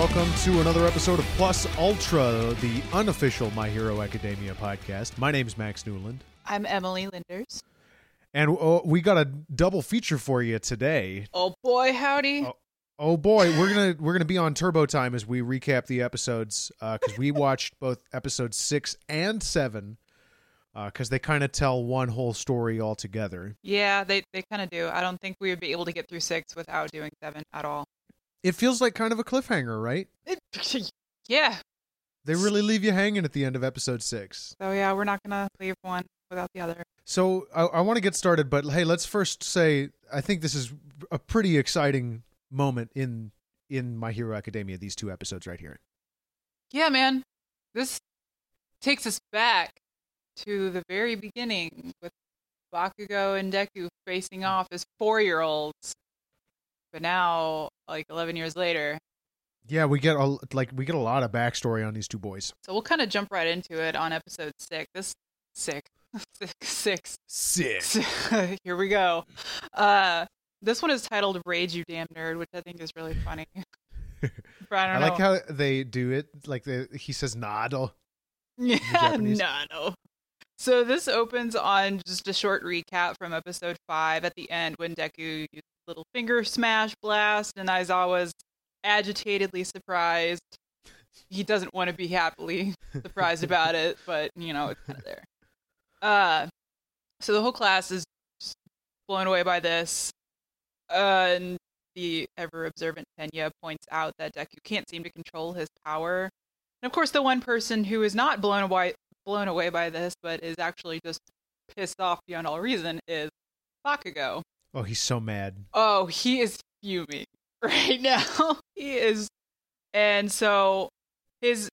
welcome to another episode of Plus Ultra, the unofficial My Hero Academia podcast. My name's Max Newland, I'm Emilee Linders. and uh, we got a double feature for you today. Oh boy, howdy. Oh. Oh boy, we're gonna we're gonna be on turbo time as we recap the episodes because we watched both episodes six and seven because they kind of tell one whole story all together. Yeah, they, they kind of do. I don't think we would be able to get through six without doing seven at all. It feels like kind of a cliffhanger, right? It, yeah. They really leave you hanging at the end of episode six. So yeah, we're not gonna leave one without the other. So I, I want to get started, but hey, let's first say I think this is a pretty exciting moment in in My Hero Academia. These two episodes right here. Yeah, man. This takes us back to the very beginning with Bakugo and Deku facing off as four year olds. But now, like eleven years later. Yeah, we get a like we get a lot of backstory on these two boys. So we'll kind of jump right into it on episode six. This sick. six. Here we go. Uh, this one is titled "Rage, You Damn Nerd," which I think is really funny. I don't I like how they do it. Like the, he says "nado." yeah, no. So this opens on just a short recap from episode five at the end when Deku used little finger smash blast and Aizawa's agitatedly surprised. He doesn't want to be happily surprised about it, but you know it's kind of there. Uh, so the whole class is blown away by this. Uh, and the ever observant Tenya points out that Deku can't seem to control his power. And of course, the one person who is not blown away blown away by this, but is actually just pissed off beyond all reason, is Bakugo. Oh, he's so mad. Oh, he is fuming right now. he is, and so his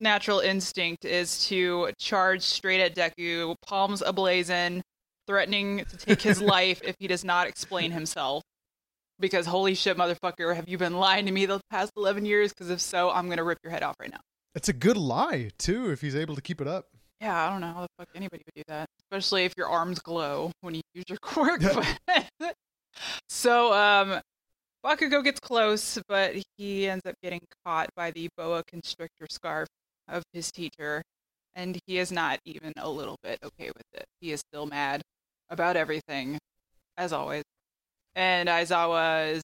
natural instinct is to charge straight at Deku, palms ablazing, threatening to take his life if he does not explain himself. Because holy shit, motherfucker, have you been lying to me the past eleven years? Because if so, I'm gonna rip your head off right now. It's a good lie too if he's able to keep it up. Yeah, I don't know how the fuck anybody would do that, especially if your arms glow when you use your quirk. but- so, um, Bakugo gets close, but he ends up getting caught by the boa constrictor scarf of his teacher, and he is not even a little bit okay with it. He is still mad about everything, as always. And Aizawa is,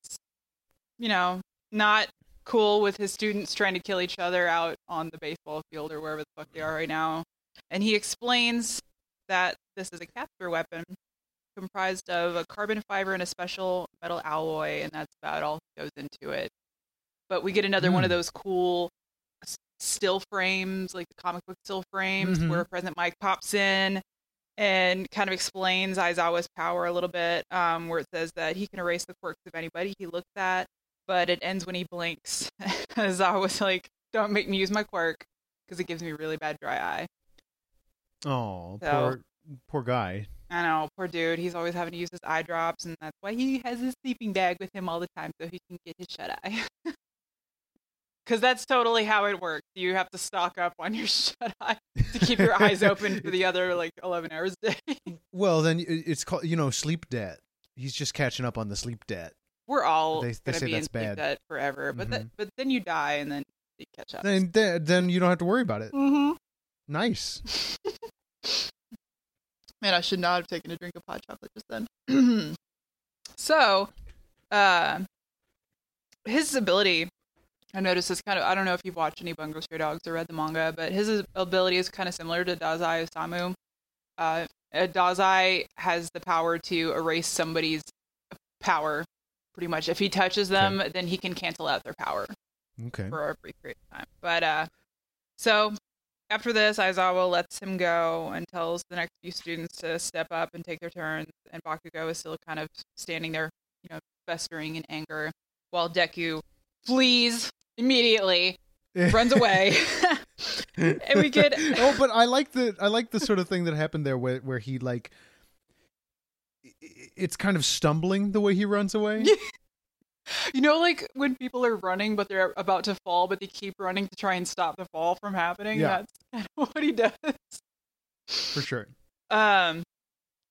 you know, not cool with his students trying to kill each other out on the baseball field or wherever the fuck they are right now. And he explains that this is a capture weapon comprised of a carbon fiber and a special metal alloy, and that's about all that goes into it. But we get another one of Hmm. those cool still frames, like the comic book still frames, Mhm. where Present Mic pops in and kind of explains Aizawa's power a little bit, um, where it says that he can erase the quirks of anybody he looks at, but it ends when he blinks. Aizawa's like, don't make me use my quirk, because it gives me really bad dry eye. Oh, So- poor poor guy. I know, poor dude. He's always having to use his eye drops, and that's why he has his sleeping bag with him all the time so he can get his shut eye. Because that's totally how it works. You have to stock up on your shut eye to keep your eyes open for the other like 11 hours a day. Well, then it's called you know sleep debt. He's just catching up on the sleep debt. We're all They- they say be that's bad. debt forever, but that, Mhm. but then you die and then you catch up. Then then then you don't have to worry about it. mm-hmm. Nice. Man, I should not have taken a drink of hot chocolate just then. so, uh, his ability, I noticed is kind of, I don't know if you've watched any Bungo Stray Dogs or read the manga, but his ability is kind of similar to Dazai Osamu. Uh, uh, Dazai has the power to erase somebody's power, pretty much. If he touches them, then he can cancel out their power Okay. for a brief period of time. But uh, so after this, Aizawa lets him go and tells the next few students to step up and take their turns. And Bakugo is still kind of standing there, you know, festering in anger, while Deku flees immediately, runs away. and we get oh, but I like the I like the sort of thing that happened there where where he like it's kind of stumbling the way he runs away. You know, like when people are running, but they're about to fall, but they keep running to try and stop the fall from happening. Yeah. That's kind of what he does. For sure. Um,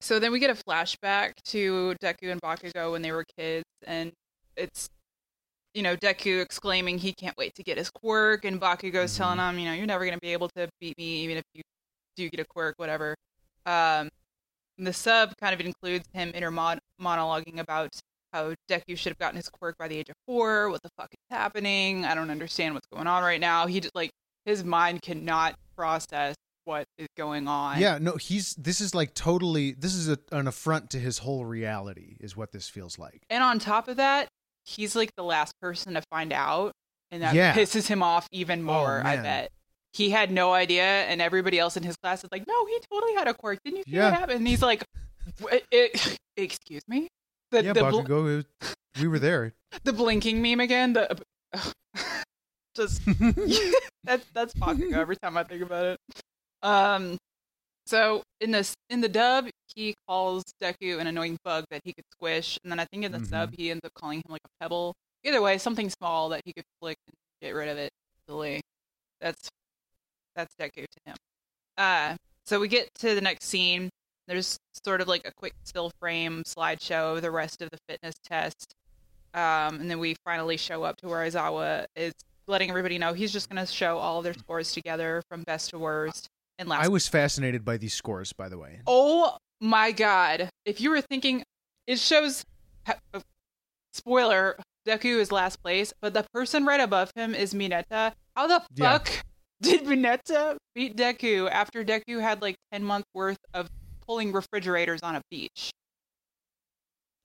so then we get a flashback to Deku and Bakugo when they were kids, and it's you know, Deku exclaiming he can't wait to get his quirk, and Bakugo's Mhm. telling him, you know, you're never gonna be able to beat me, even if you do get a quirk, whatever. Um, the sub kind of includes him inner monologuing about how Deku should have gotten his quirk by the age of four. What the fuck is happening? I don't understand what's going on right now. He just like his mind cannot process what is going on. Yeah, no, he's this is like totally this is a, an affront to his whole reality is what this feels like. And on top of that, he's like the last person to find out, and that Yeah. pisses him off even oh, more. I bet he had no idea, and everybody else in his class is like, "No, he totally had a quirk. Didn't you see Yeah. what happened?" And he's like, "Wh- it, "Excuse me." The yeah, the, Bakugo, we were there. the blinking meme again. The just that's that's Bakugo every time I think about it. Um, so in this in the dub, he calls Deku an annoying bug that he could squish, and then I think in the Mhm. sub he ends up calling him like a pebble. Either way, something small that he could flick and get rid of it easily. That's that's Deku to him. Uh, so we get to the next scene. There's sort of like a quick still frame slideshow of the rest of the fitness test. Um, and then we finally show up to where Aizawa is letting everybody know he's just going to show all their scores together from best to worst. And last I was fascinated by these scores, by the way. Oh my god. If you were thinking it shows uh, spoiler, Deku is last place, but the person right above him is Mineta. How the Yeah. fuck did Mineta beat Deku after Deku had like 10 months worth of pulling refrigerators on a beach?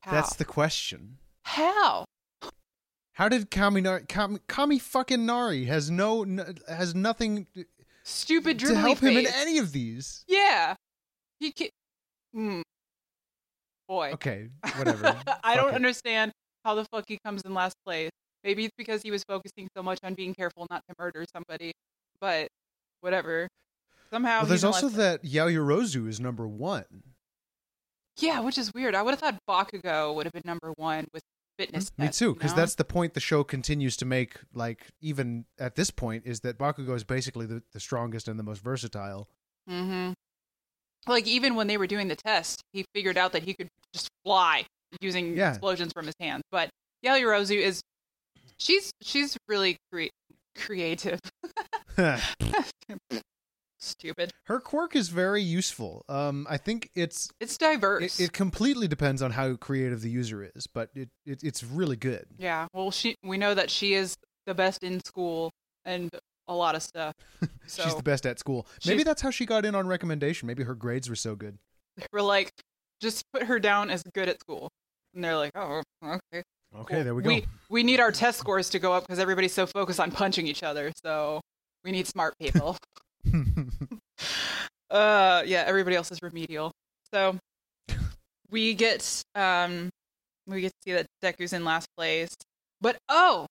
How? That's the question. How? How did Kaminari, Kami, Kami fucking Nari has no has nothing Stupid dribbly help him in any of these? Yeah. He can Hmm. Boy. Okay, whatever. I don't it. understand how the fuck he comes in last place. Maybe it's because he was focusing so much on being careful not to murder somebody, but whatever. Somehow Well, there's also that Yaoyorozu is number one. yeah, which is weird. I would have thought Bakugo would have been number one with fitness. Me tests, too, you because know? that's the point the show continues to make. Like even at this point, is that Bakugo is basically the, the strongest and the most versatile. Mm-hmm. Like even when they were doing the test, he figured out that he could just fly using Yeah. explosions from his hands. But Yaoyorozu is she's she's really cre- creative. Stupid. Her quirk is very useful. Um, I think it's It's diverse. it, it completely depends on how creative the user is, but it, it it's really good. Yeah, well, she we know that she is the best in school and a lot of stuff. So She's the best at school. Maybe that's how she got in on recommendation. Maybe her grades were so good. we're like, just put her down as good at school, and they're like, oh, okay. Okay, cool. there we go. We we need our test scores to go up because everybody's so focused on punching each other. So we need smart people. uh, yeah, everybody else is remedial. So we get um we get to see that Deku's in last place. But oh,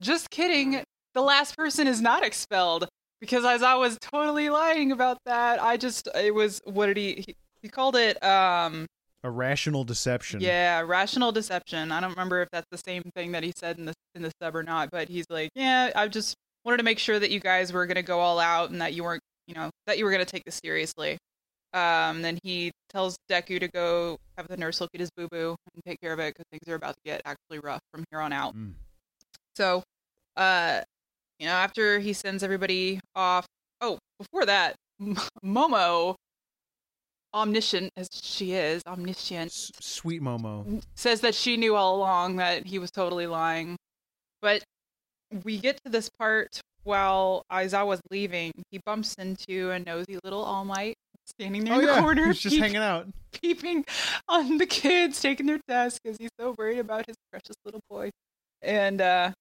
just kidding. The last person is not expelled because Aizawa was totally lying about that. I just it was what did he he, he called it um A rational deception. yeah, rational deception. I don't remember if that's the same thing that he said in the in the sub or not, but he's like, yeah, I just wanted to make sure that you guys were gonna go all out and that you weren't, you know, that you were gonna take this seriously. Um, then he tells Deku to go have the nurse look at his boo boo and take care of it because things are about to get actually rough from here on out. Mm. So, uh, you know, after he sends everybody off. Oh, before that, Momo, omniscient as she is, omniscient, S- sweet Momo. says that she knew all along that he was totally lying. But we get to this part while Aizawa's leaving. He bumps into a nosy little All Might standing there Oh in the yeah, corner, he's just peep- hanging out. peeping on the kids taking their tests because he's so worried about his precious little boy. And uh,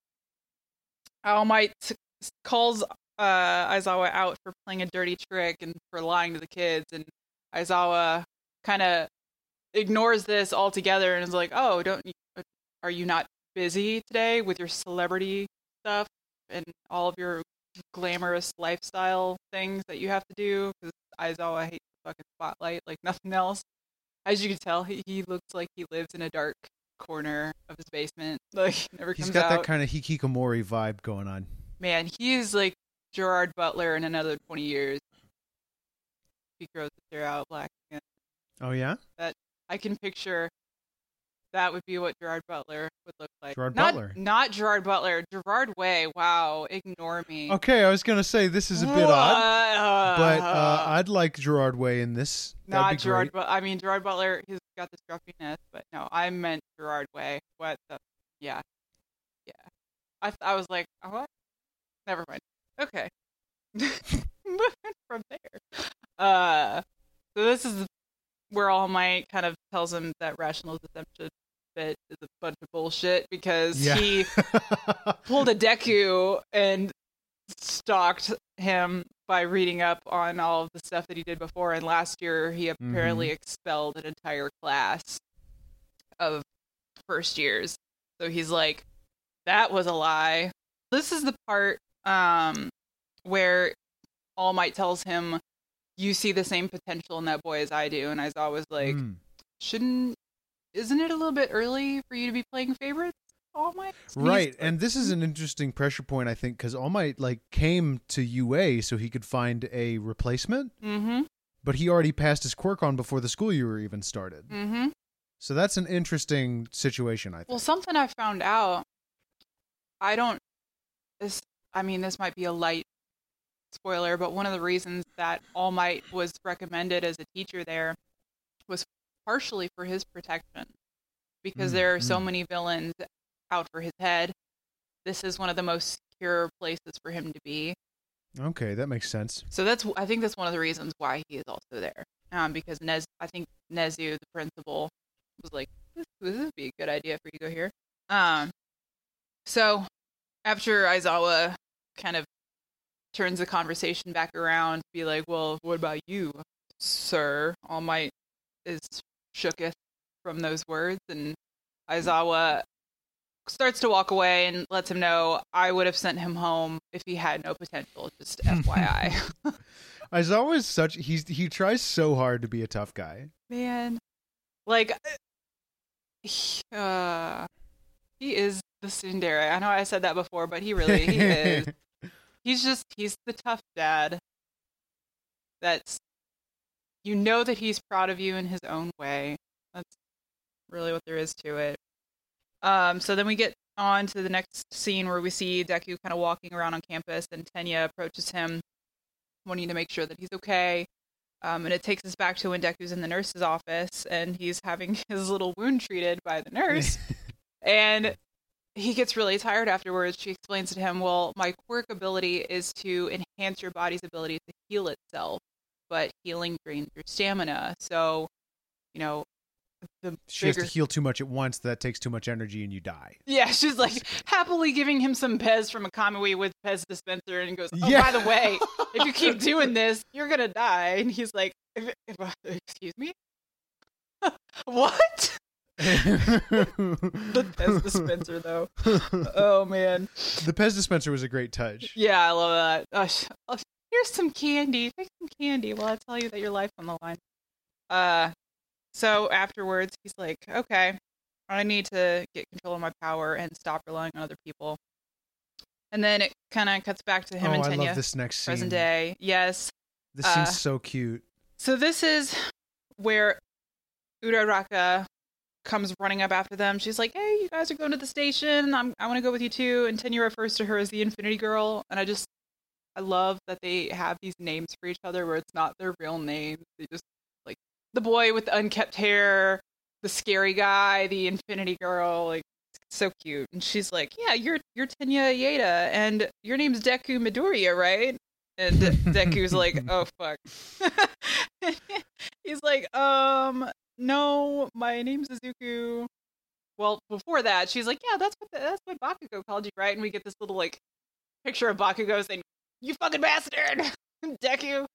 All Might calls uh, Aizawa out for playing a dirty trick and for lying to the kids. And Aizawa kind of ignores this altogether and is like, "Oh, don't you, are you not busy today with your celebrity stuff and all of your glamorous lifestyle things that you have to do?" Because Aizawa oh, hates the fucking spotlight like nothing else. As you can tell, he, he looks like he lives in a dark corner of his basement. Like never He's comes got out. that kind of hikikomori vibe going on. Man, he is like Gerard Butler in another twenty years. He grows his hair out black again. Oh yeah. I can picture that would be what Gerard Butler would look like. Gerard not, Butler. Not Gerard Butler. Gerard Way. Wow. Ignore me. Okay, I was gonna say this is a bit odd, but uh, Uh, I'd like Gerard Way in this. That'd not be Gerard. But I mean, Gerard Butler. He's got the scruffiness, but no, I meant Gerard Way. What the? Yeah, yeah. I th- I was like, oh, what? Never mind. Okay. Moving from there. Uh, so this is where All Might kind of tells him that rational deception bit is a bunch of bullshit because Yeah. he pulled a Deku and stalked him by reading up on all of the stuff that he did before. And last year, he apparently expelled an entire class of first years. So he's like, that was a lie. This is the part um, where All Might tells him, you see the same potential in that boy as I do. And I was always like, Hmm. shouldn't, isn't it a little bit early for you to be playing favorites? All Might? Right, and this is an interesting pressure point, I think, because All Might like came to UA so he could find a replacement, Mm-hmm. but he already passed his quirk on before the school year even started. Mm-hmm. So that's an interesting situation, I think. Well, something I found out. I don't. This. I mean, this might be a light spoiler, but one of the reasons that All Might was recommended as a teacher there was partially for his protection, because Mm, there are so mm. many villains out for his head. This is one of the most secure places for him to be. okay, that makes sense. So that's I think that's one of the reasons why he is also there. Um, because Nez, I think Nezu, the principal, was like, this, this would be a good idea for you to go here. Um, so after Aizawa kind of turns the conversation back around, be like, well, what about you, sir? All Might is shooketh from those words, and Aizawa starts to walk away and lets him know I would have sent him home if he had no potential. Just FYI. Aizawa is such he's he tries so hard to be a tough guy. man like he, uh he is the tsundere i know i said that before but he really he is he's just he's the tough dad that's you know that he's proud of you in his own way. That's really what there is to it. Um so then we get on to the next scene where we see deku kind of walking around on campus and tenya approaches him wanting to make sure that he's okay. Um, and it takes us back to when Deku's in the nurse's office and he's having his little wound treated by the nurse. and he gets really tired afterwards. She explains to him, Well, my quirk ability is to enhance your body's ability to heal itself, but healing drains your stamina. So, you know, the she has to heal too much at once. That takes too much energy, and you die. yeah, she's like happily giving him some Pez from a Kamui with Pez dispenser and goes, Oh, Yeah. by the way, if you keep doing this, you're gonna die. And he's like, "If- if- Excuse me? what? the Pez dispenser, though. Oh man. the Pez dispenser was a great touch. Yeah, I love that. Uh, uh, here's some candy. Take some candy while I tell you that your life's on the line. Uh, so afterwards, he's like, "Okay, I need to get control of my power and stop relying on other people." And then it kind of cuts back to him oh, and I Tenya, love this next scene. present day. Yes. This Uh, scene's so cute. So this is where Uraraka comes running up after them. She's like, "Hey, you guys are going to the station. I'm, I want to go with you too." And Tenya refers to her as the Infinity Girl, and I just, I love that they have these names for each other where it's not their real names. They just like the boy with the unkept hair, the scary guy, the Infinity Girl, like. So cute, and she's like, "Yeah, you're you're Tenya Iida, and your name's Deku Midoriya, right?" And De- Deku's like, "Oh fuck." He's like, "Um, no, my name's Izuku." Well, before that, she's like, "Yeah, that's what the, that's what Bakugo called you, right?" And we get this little like picture of Bakugo saying, "You fucking bastard, Deku."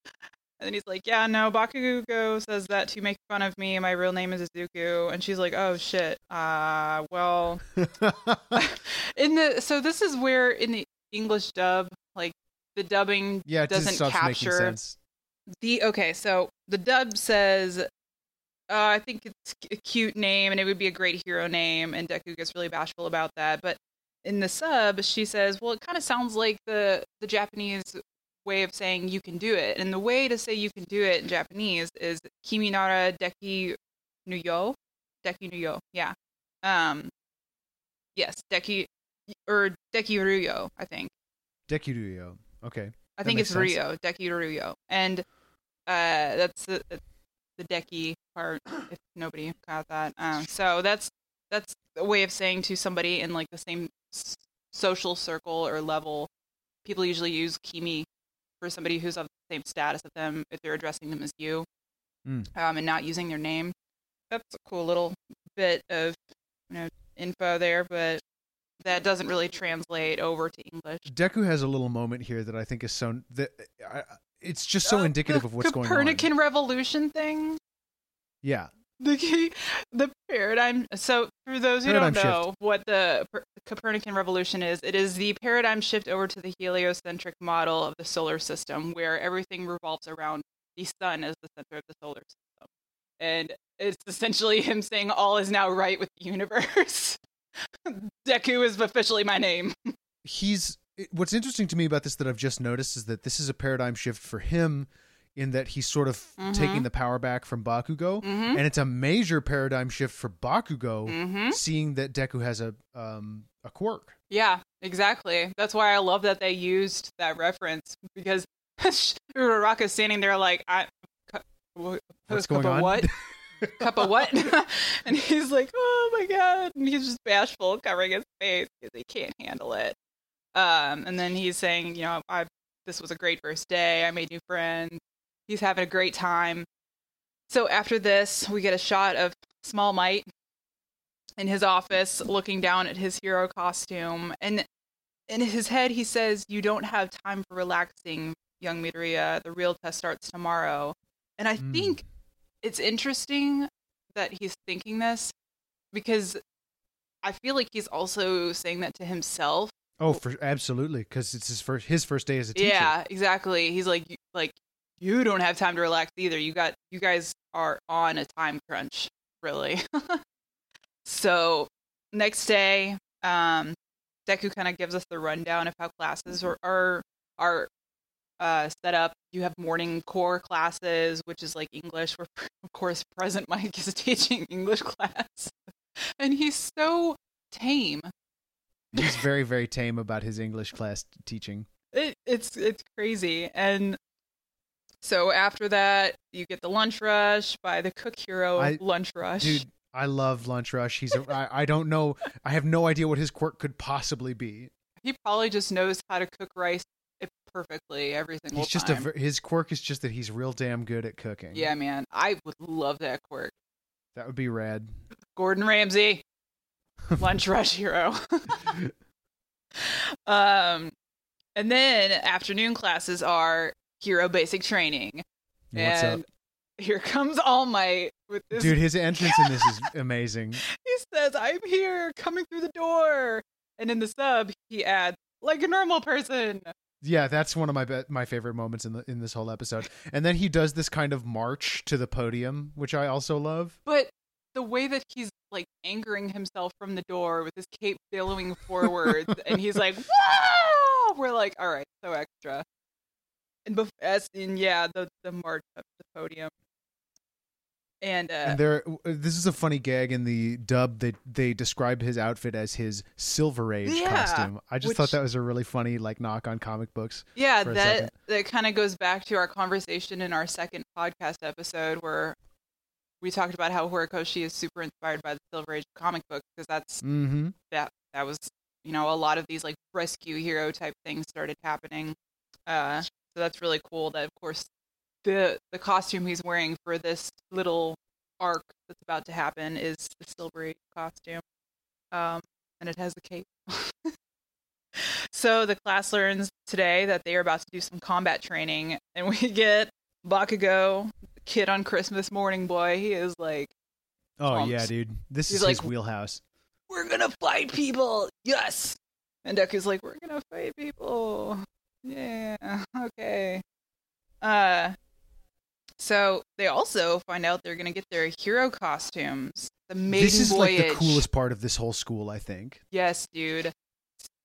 And then he's like, "Yeah, no, Bakugo says that to make fun of me. My real name is Izuku." And she's like, "Oh shit. Uh, well." in the so this is where in the English dub, like the dubbing yeah, doesn't capture sense. the okay. So the dub says, uh, "I think it's a cute name, and it would be a great hero name." And Deku gets really bashful about that. But in the sub, she says, "Well, it kind of sounds like the the Japanese." way of saying you can do it and the way to say you can do it in japanese is kiminara deki nuyo deki nuyo yeah Um, yes, Deki or Deki Ryo, I think. Dekiruyo. Okay. I That think it's sense. Ryo, Deki Ryo, and uh, that's the the Deki part. If nobody got that, um, so that's that's a way of saying to somebody in like the same social circle or level. People usually use Kimi for somebody who's of the same status of them if they're addressing them as you, Mm. um, and not using their name. That's a cool little bit of you know info there, but that doesn't really translate over to English. Deku has a little moment here that I think is so that I, it's just so Uh, indicative of what's going on. Copernican revolution thing. Yeah. The key, the paradigm. So, for those who Paradigm don't shift. know what the Per- Copernican revolution is, it is the paradigm shift over to the heliocentric model of the solar system, where everything revolves around the sun as the center of the solar system, and it's essentially him saying all is now right with the universe. Deku is officially my name. he's what's interesting to me about this that I've just noticed is that this is a paradigm shift for him in that he's sort of Mhm. taking the power back from Bakugo Mm-hmm. and it's a major paradigm shift for Bakugo Mm-hmm. seeing that Deku has a um a quirk. Yeah, exactly. That's why I love that they used that reference because Uraraka's standing there like, I, cu- What's going on? What? cup of what? and he's like, oh my god, and he's just bashful, covering his face because he can't handle it. Um, and then he's saying, you know, I this was a great first day. I made new friends. He's having a great time. So after this, we get a shot of Small Might in his office looking down at his hero costume and in his head he says you don't have time for relaxing young midoriya the real test starts tomorrow and i Mm. think it's interesting that he's thinking this because i feel like he's also saying that to himself Oh, for absolutely cuz it's his first his first day as a teacher. yeah exactly he's like like you don't have time to relax either. You got you guys are on a time crunch really. So next day um deku kind of gives us the rundown of how classes are are, are uh, set up. You have morning core classes which is like english. Where of course present. Mic is teaching english class. And he's so tame. He's very very tame about his English class teaching. it, it's it's crazy. And so after that you get the lunch rush by the cook hero I- lunch rush Dude, I love Lunch Rush. He's a, I, I don't know. I have no idea what his quirk could possibly be. he probably just knows how to cook rice perfectly every single He's just a time ver- his quirk is just that he's real damn good at cooking. yeah man i would love that quirk That would be rad. gordon ramsay lunch rush hero um and then afternoon classes are hero basic training What's and up? here comes all might with this Dude, his entrance in this is amazing. he says, I'm here, coming through the door. And in the sub, he adds, like a normal person. Yeah, that's one of my be- my favorite moments in the in this whole episode. And then he does this kind of march to the podium, which I also love. But the way that he's like angering himself from the door with his cape billowing forwards, and he's like, "Wow!" We're like, "All right, so extra." And bef- as in, yeah, the the march up to the podium, and uh, And there, this is a funny gag in the dub. They they describe his outfit as his Silver Age Yeah, costume. I just which- thought that was a really funny like knock on comic books. Yeah, that that kind of goes back to our conversation in our second podcast episode where we talked about how Horikoshi is super inspired by the Silver Age comic book because that's Mm-hmm. that that was you know a lot of these like rescue hero type things started happening. Uh, so that's really cool. That of course the the costume he's wearing for this little arc that's about to happen is the Silver Age costume, um, and it has the cape. so the class learns today that they are about to do some combat training, and we get Bakugo, the kid on Christmas morning boy. He is like, Oh Pumps. yeah, dude. This He's is his like- wheelhouse. "We're gonna fight people, yes." And Deku's like, "We're gonna fight people, yeah, okay." Uh, so they also find out they're gonna get their hero costumes. The maiden This is voyage. like the coolest part of this whole school, I think. Yes, dude.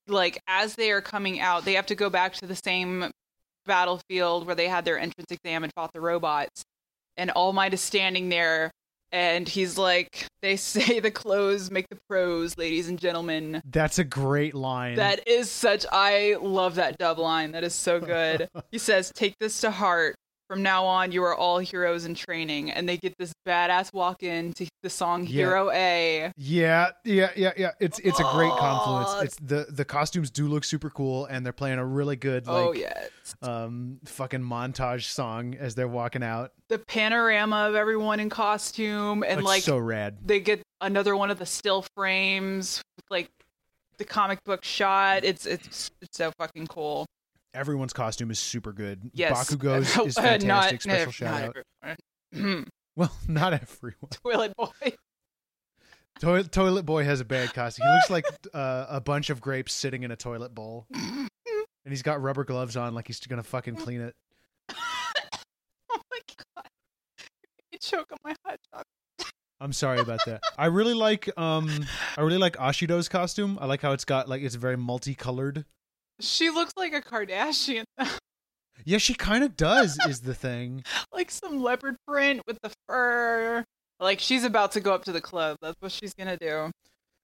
Like as they are coming out, they have to go back to the same battlefield where they had their entrance exam and fought the robots. And All Might is standing there and he's like, "They say the clothes make the pros, ladies and gentlemen." That's a great line. That is such. I love that dub line. That is so good. he says, "Take this to heart. From now on, you are all heroes in training." And they get this badass walk in to the song Yeah. "Hero A." Yeah, yeah, yeah, yeah. It's it's a great Oh. confluence. It's the the costumes do look super cool, and they're playing a really good like oh yes. um fucking montage song as they're walking out. The panorama of everyone in costume, and it's like so rad. they get another one of the still frames like the comic book shot. It's it's it's so fucking cool. Everyone's costume is super good. Yes, Bakugo's is fantastic. not- Special not shout out. Well, not everyone. Toilet boy. Toilet, toilet boy has a bad costume. He looks like uh, a bunch of grapes sitting in a toilet bowl, and he's got rubber gloves on, like he's gonna fucking clean it. oh my god! You choke on my hot dog. I'm sorry about that. I really like um I really like Ashido's costume. I like how it's got like it's very multicolored. She looks like a Kardashian, Yeah, she kind of does is the thing. like some leopard print with the fur. Like she's about to go up to the club. That's what she's gonna do.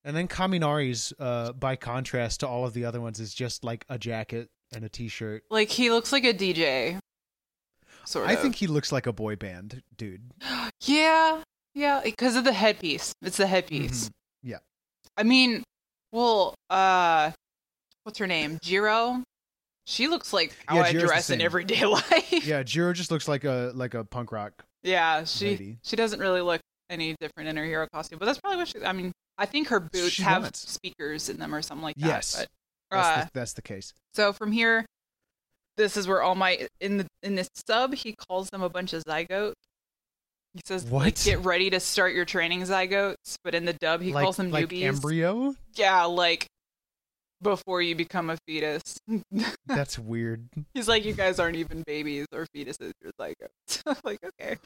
And then Kaminari's uh by contrast to all of the other ones is just like a jacket and a t-shirt. Like he looks like a DJ. Sort of. I think he looks like a boy band dude. Yeah, yeah, because of the headpiece. It's the headpiece. Mhm. Yeah. I mean, well, uh, what's her name? Jiro. She looks like how Yeah, I Jiro's dress in everyday life. Yeah, Jiro just looks like a like a punk rock Yeah, she lady. she doesn't really look any different in her hero costume, but that's probably what she. I mean, I think her boots She have wants. speakers in them or something like that. Yes. But, That's, uh, the, that's the case. so from here, this is where All Might in the in this sub he calls them a bunch of zygotes. He says, like, What? "Get ready to start your training, zygotes." But in the dub, he like, calls them like newbies. embryo? Yeah, like before you become a fetus. That's weird. He's like, "You guys aren't even babies or fetuses. You're zygotes." Like, okay,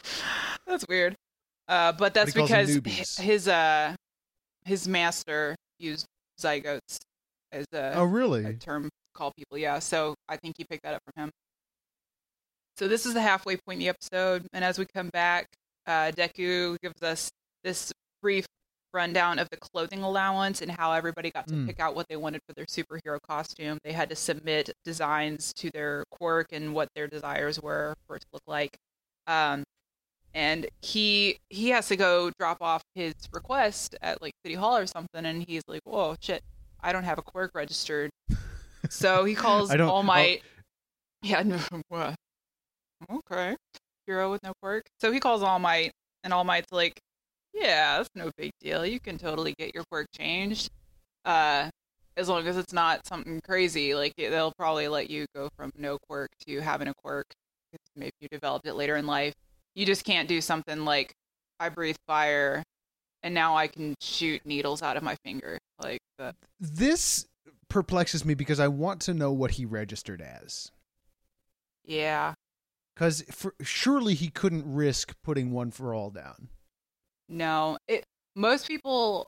that's weird. Uh, but that's them because his uh his master used zygotes as a Oh, a really? term to call people. Yeah, so I think he picked that up from him. So this is the halfway point in the episode, and as we come back, uh, Deku gives us this brief rundown of the clothing allowance and how everybody got to Mm. pick out what they wanted for their superhero costume. They had to submit designs to their quirk and what their desires were for it to look like. Um, and he he has to go drop off his request at like City Hall or something, and he's like, "Whoa, shit, I don't have a quirk registered." So he calls All I'll- Might. Yeah, no, what? Okay, hero with no quirk. So he calls All Might, and All Might's like, "Yeah, that's no big deal. You can totally get your quirk changed, uh, as long as it's not something crazy. Like they'll probably let you go from no quirk to having a quirk. Maybe you developed it later in life. You just can't do something like I breathe fire." And now I can shoot needles out of my finger. Like the This perplexes me because I want to know what he registered as. yeah. Because surely he couldn't risk putting one for all down. No, it. Most people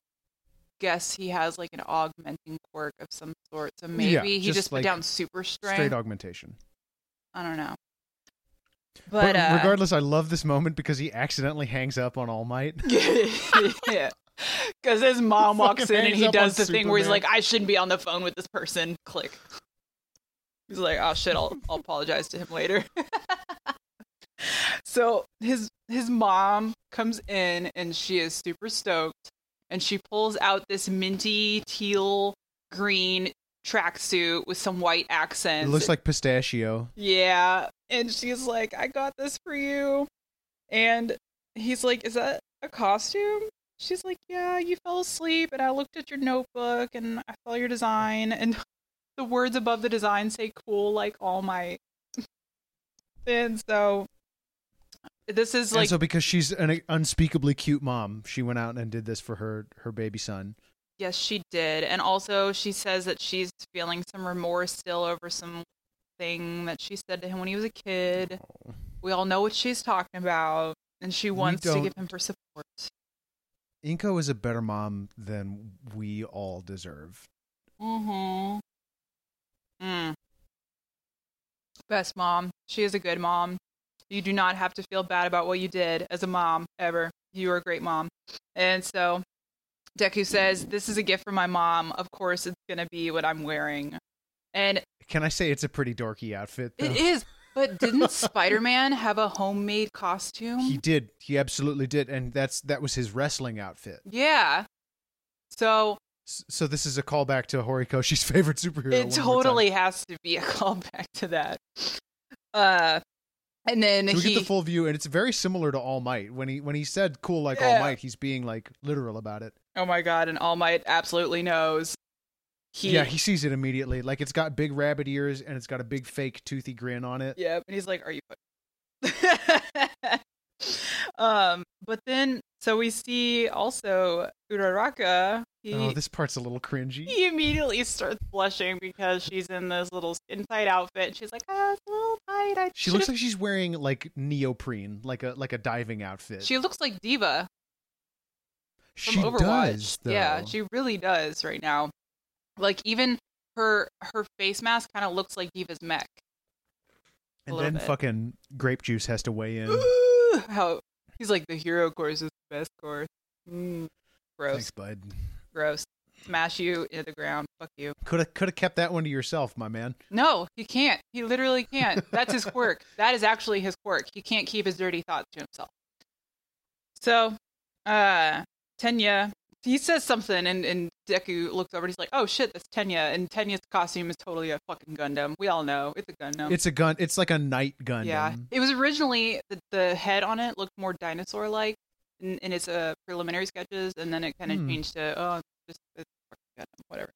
guess he has like an augmenting quirk of some sort. So maybe Yeah, he just just, put like down super strength. Straight augmentation. I don't know. But, But, uh, regardless, I love this moment because he accidentally hangs up on All Might. yeah, because his mom He walks in and he does the thing where he's like, "I shouldn't be on the phone with this person." Click. He's like, "Oh shit, I'll I'll apologize to him later." so his his mom comes in and she is super stoked, and she pulls out this minty teal green tracksuit with some white accents. It looks like pistachio. Yeah. And she's like, I got this for you. And he's like, Is that a costume? She's like, Yeah, you fell asleep and I looked at your notebook and I saw your design and the words above the design say cool like All Might and so this is and like so because she's an unspeakably cute mom, she went out and did this for her her baby son. yes she did. And also she says that she's feeling some remorse still over some thing that she said to him when he was a kid. We all know what she's talking about and she wants to give him her support. Inko is a better mom than we all deserve. mm-hmm. Mm. best mom. She is a good mom you do not have to feel bad about what you did as a mom ever You are a great mom. And so Deku says, This is a gift from my mom. Of course, it's going to be what I'm wearing. And Can I say it's a pretty dorky outfit? Though? it is. But didn't Spider Man have a homemade costume? He did. He absolutely did, and that's that was his wrestling outfit. yeah. So So this is a callback to Horikoshi's favorite superhero. it one more time. totally has to be a callback to that. Uh, and then So we he get the full view, and it's very similar to All Might. When he when he said "cool like Yeah. All Might," he's being like literal about it. Oh my god, and All Might absolutely knows. He, yeah, he sees it immediately. Like it's got big rabbit ears, and it's got a big fake toothy grin on it. Yeah, and he's like, "Are you?" um, but then so we see also Uraraka. He Oh, this part's a little cringy. he immediately starts blushing because she's in this little tight outfit. And she's like, "Ah, it's a little tight." I She looks should've-" like she's wearing like neoprene, like a like a diving outfit. she looks like D.Va She Overwatch. does, though. Yeah, she really does right now. Like even her her face mask kind of looks like D.Va's mech. and then bit. fucking grape juice has to weigh in. Ooh, How he's like the hero course is the best course. Mm, gross, Thanks, bud. gross. Smash you into the ground. Fuck you. Could have could have kept that one to yourself, my man. No, he can't. He literally can't. That's his quirk. that is actually his quirk. He can't keep his dirty thoughts to himself. So, uh, Tenya, he says something, and, and Deku looks over and he's like, oh shit, that's Tenya. And Tenya's costume is totally a fucking Gundam. We all know it's a Gundam. It's a gun. It's like a night gun. Yeah, it was originally the, the head on it looked more dinosaur-like in, in its uh, preliminary sketches, and then it kind of Hmm. changed to oh, just it's fucking Gundam, whatever.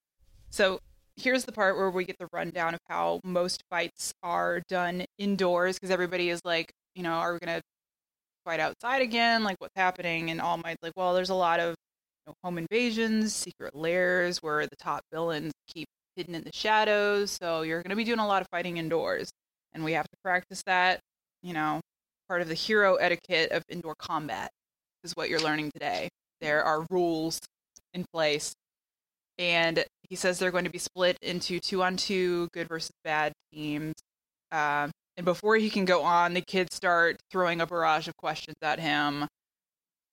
So here's the part where we get the rundown of how most fights are done indoors because everybody is like, you know, are we gonna fight outside again? Like, what's happening? And All Might's like, well, there's a lot of know, home invasions, secret lairs where the top villains keep hidden in the shadows. So you're gonna be doing a lot of fighting indoors, and we have to practice that. You know, part of the hero etiquette of indoor combat is what you're learning today. There are rules in place, and he says they're going to be split into two on two, good versus bad teams. Um, and before he can go on, the kids start throwing a barrage of questions at him.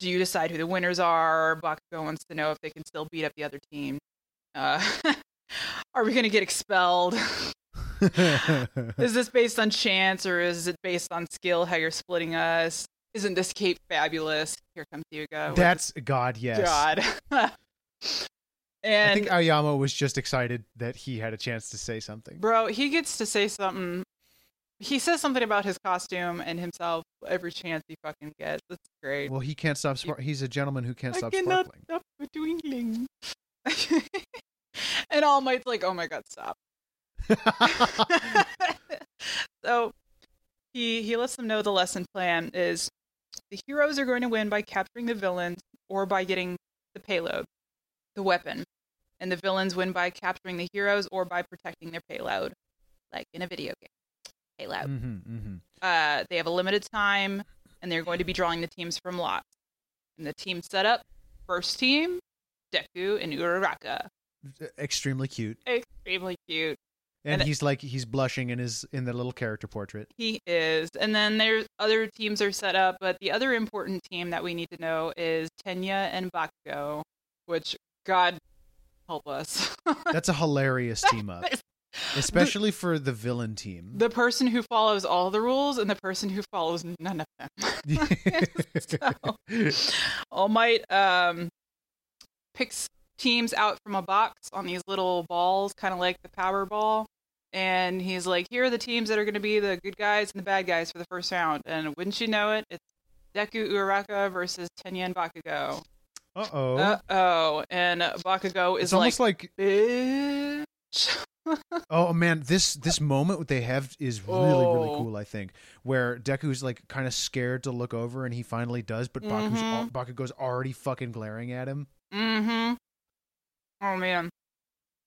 Do you decide who the winners are? Bakugo wants to know if they can still beat up the other team. Uh, are we going to get expelled? is this based on chance or is it based on skill? How you're splitting us? Isn't this cape fabulous? Here comes Yuga. with That's God. Yes. God. I think Aoyama was just excited that he had a chance to say something. bro, he gets to say something. He says something about his costume and himself every chance he fucking gets. That's great. Well, he can't stop. Spar- he's a gentleman who can't I stop cannot sparkling. stop twinkling. and All Might's like, oh my god, stop. so he he lets them know the lesson plan is the heroes are going to win by capturing the villains or by getting the payload, the weapon. And the villains win by capturing the heroes or by protecting their payload, like in a video game. Payload. hmm hmm Uh, they have a limited time, and they're going to be drawing the teams from lots. And the team setup: first team, Deku and Uraraka. Extremely cute, Extremely cute. and And- he's like he's blushing in his in the little character portrait. He is. And then there's other teams are set up, but the other important team that we need to know is Tenya and Bakugo, which God help us. That's a hilarious team up, especially for the villain team. the person who follows all the rules and the person who follows none of them. All Might um, picks teams out from a box on these little balls, kind of like the Powerball. And he's like, here are the teams that are going to be the good guys and the bad guys for the first round. And wouldn't you know it, it's Deku Uraraka versus Tenya and Bakugo. Uh oh. Uh oh. And Bakugo is it's almost like, bitch. Oh man, this this moment they have is really really Oh. cool. I think where Deku's like kind of scared to look over, and he finally does, but Baku's, al- Mhm. Bakugo's already fucking glaring at him, mm hmm. Oh, man.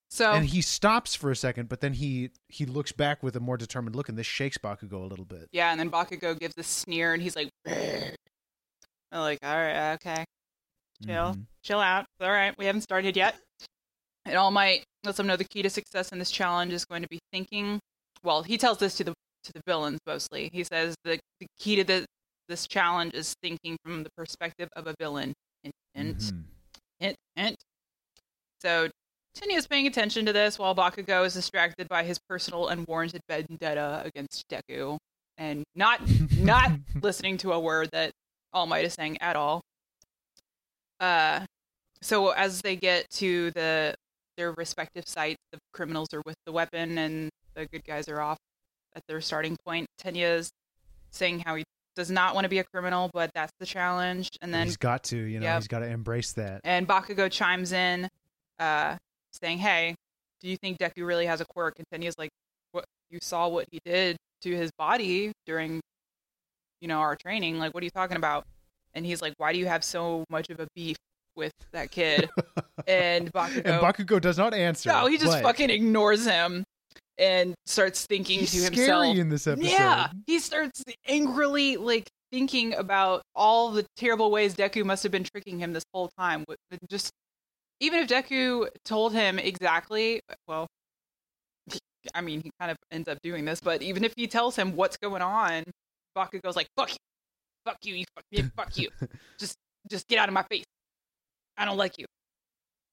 So. and he stops for a second, but then he he looks back with a more determined look, and this shakes Bakugo a little bit. Yeah, and then Bakugo gives a sneer, and he's like, I'm like, all right, okay, Chill. Mhm. chill out. It's all right, we haven't started yet. And All Might lets them know the key to success in this challenge is going to be thinking. Well, he tells this to the to the villains mostly. He says the, the key to the this challenge is thinking from the perspective of a villain. Hint, hint, Mhm. hint, hint. So Tenya's paying attention to this while Bakugo is distracted by his personal unwarranted vendetta against Deku and not not listening to a word that All Might is saying at all. Uh, so as they get to the their respective sites, the criminals are with the weapon and the good guys are off at their starting point. Tenya's saying how he does not want to be a criminal, but that's the challenge. And then he's got to, you know, Yep. he's got to embrace that. and Bakugo chimes in, uh, saying, "Hey, do you think Deku really has a quirk?" And Tenya's like, "What? You saw what he did to his body during, you know, our training. Like, what are you talking about?" And he's like, "Why do you have so much of a beef with that kid?" and Bakugo, And Bakugo does not answer. no, he just but fucking ignores him and starts thinking he's to scary himself. in this episode. Yeah, he starts angrily like thinking about all the terrible ways Deku must have been tricking him this whole time. Just even if Deku told him exactly, well, I mean, he kind of ends up doing this, but even if he tells him what's going on, Bakugo's like, "Fuck you, fuck you, you fuck, yeah, fuck you, just just get out of my face. I don't like you."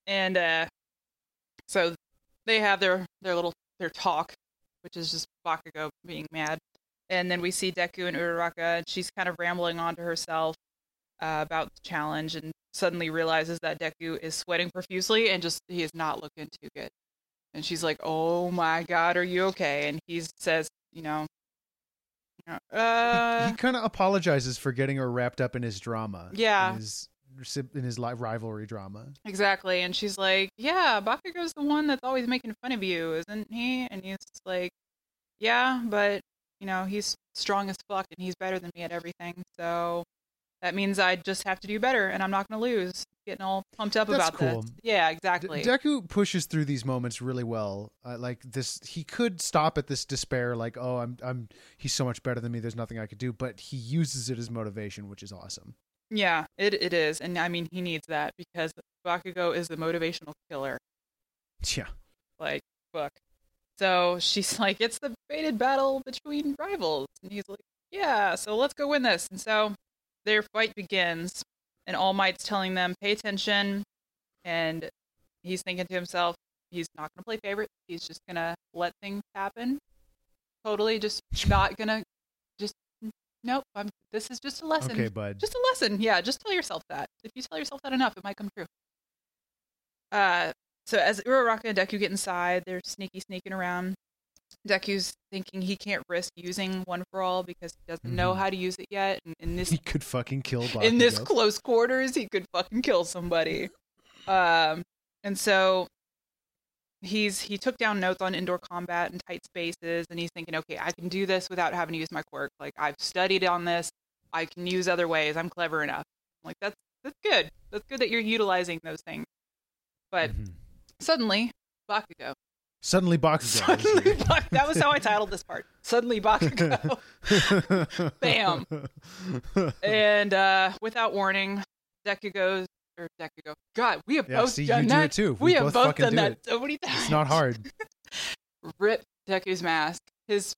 And uh, so they have their their little their talk, which is just Bakugo being mad. And then we see Deku and Uraraka, and she's kind of rambling on to herself uh, about the challenge, and suddenly realizes that Deku is sweating profusely and just he is not looking too good. And she's like, "Oh my God, are you okay?" And he says, "You know, uh, he kind of apologizes for getting her wrapped up in his drama. Yeah. his, in his li- rivalry drama. Exactly. And she's like, Yeah, Bakugo's the one that's always making fun of you, isn't he? And he's like, Yeah, but, you know, he's strong as fuck and he's better than me at everything. So that means I just have to do better and I'm not going to lose. Getting all pumped up That's about cool. this. Yeah, exactly. Deku pushes through these moments really well. Uh, like this, he could stop at this despair, like, "Oh, I'm, I'm, he's so much better than me. There's nothing I could do." But he uses it as motivation, which is awesome. Yeah, it, it is. And I mean, he needs that because Bakugo is the motivational killer. Yeah, like fuck. So she's like it's the fated battle between rivals. And he's like yeah so let's go win this. And so their fight begins and all might's telling them pay attention. And he's thinking to himself he's not going to play favorite. He's just going to let things happen. Totally just not going to just nope I'm, this is just a lesson okay, bud. just a lesson. Yeah, just tell yourself that. If you tell yourself that enough, it might come true. Uh, so as Uraraka and Deku get inside, they're sneaky sneaking around. Deku's thinking he can't risk using one for all because he doesn't know Mhm. how to use it yet. And in this he could fucking kill Bakugo. in this close quarters, he could fucking kill somebody. Um, and so he's he took down notes on indoor combat and tight spaces, and he's thinking, okay, I can do this without having to use my quirk. Like I've studied on this, I can use other ways. I'm clever enough. Like that's that's good. That's good that you're utilizing those things. But Mhm. suddenly, Bakugo. Suddenly, Bakugo. Suddenly, Bak- that was how I titled this part. Suddenly, Bakugo. Bam. and uh, without warning, Deku goes or Deku go. God, we have Yeah, both see, done you do that. it too. We, We have both both done do that it. so many times. it's not hard. Rip Deku's mask. His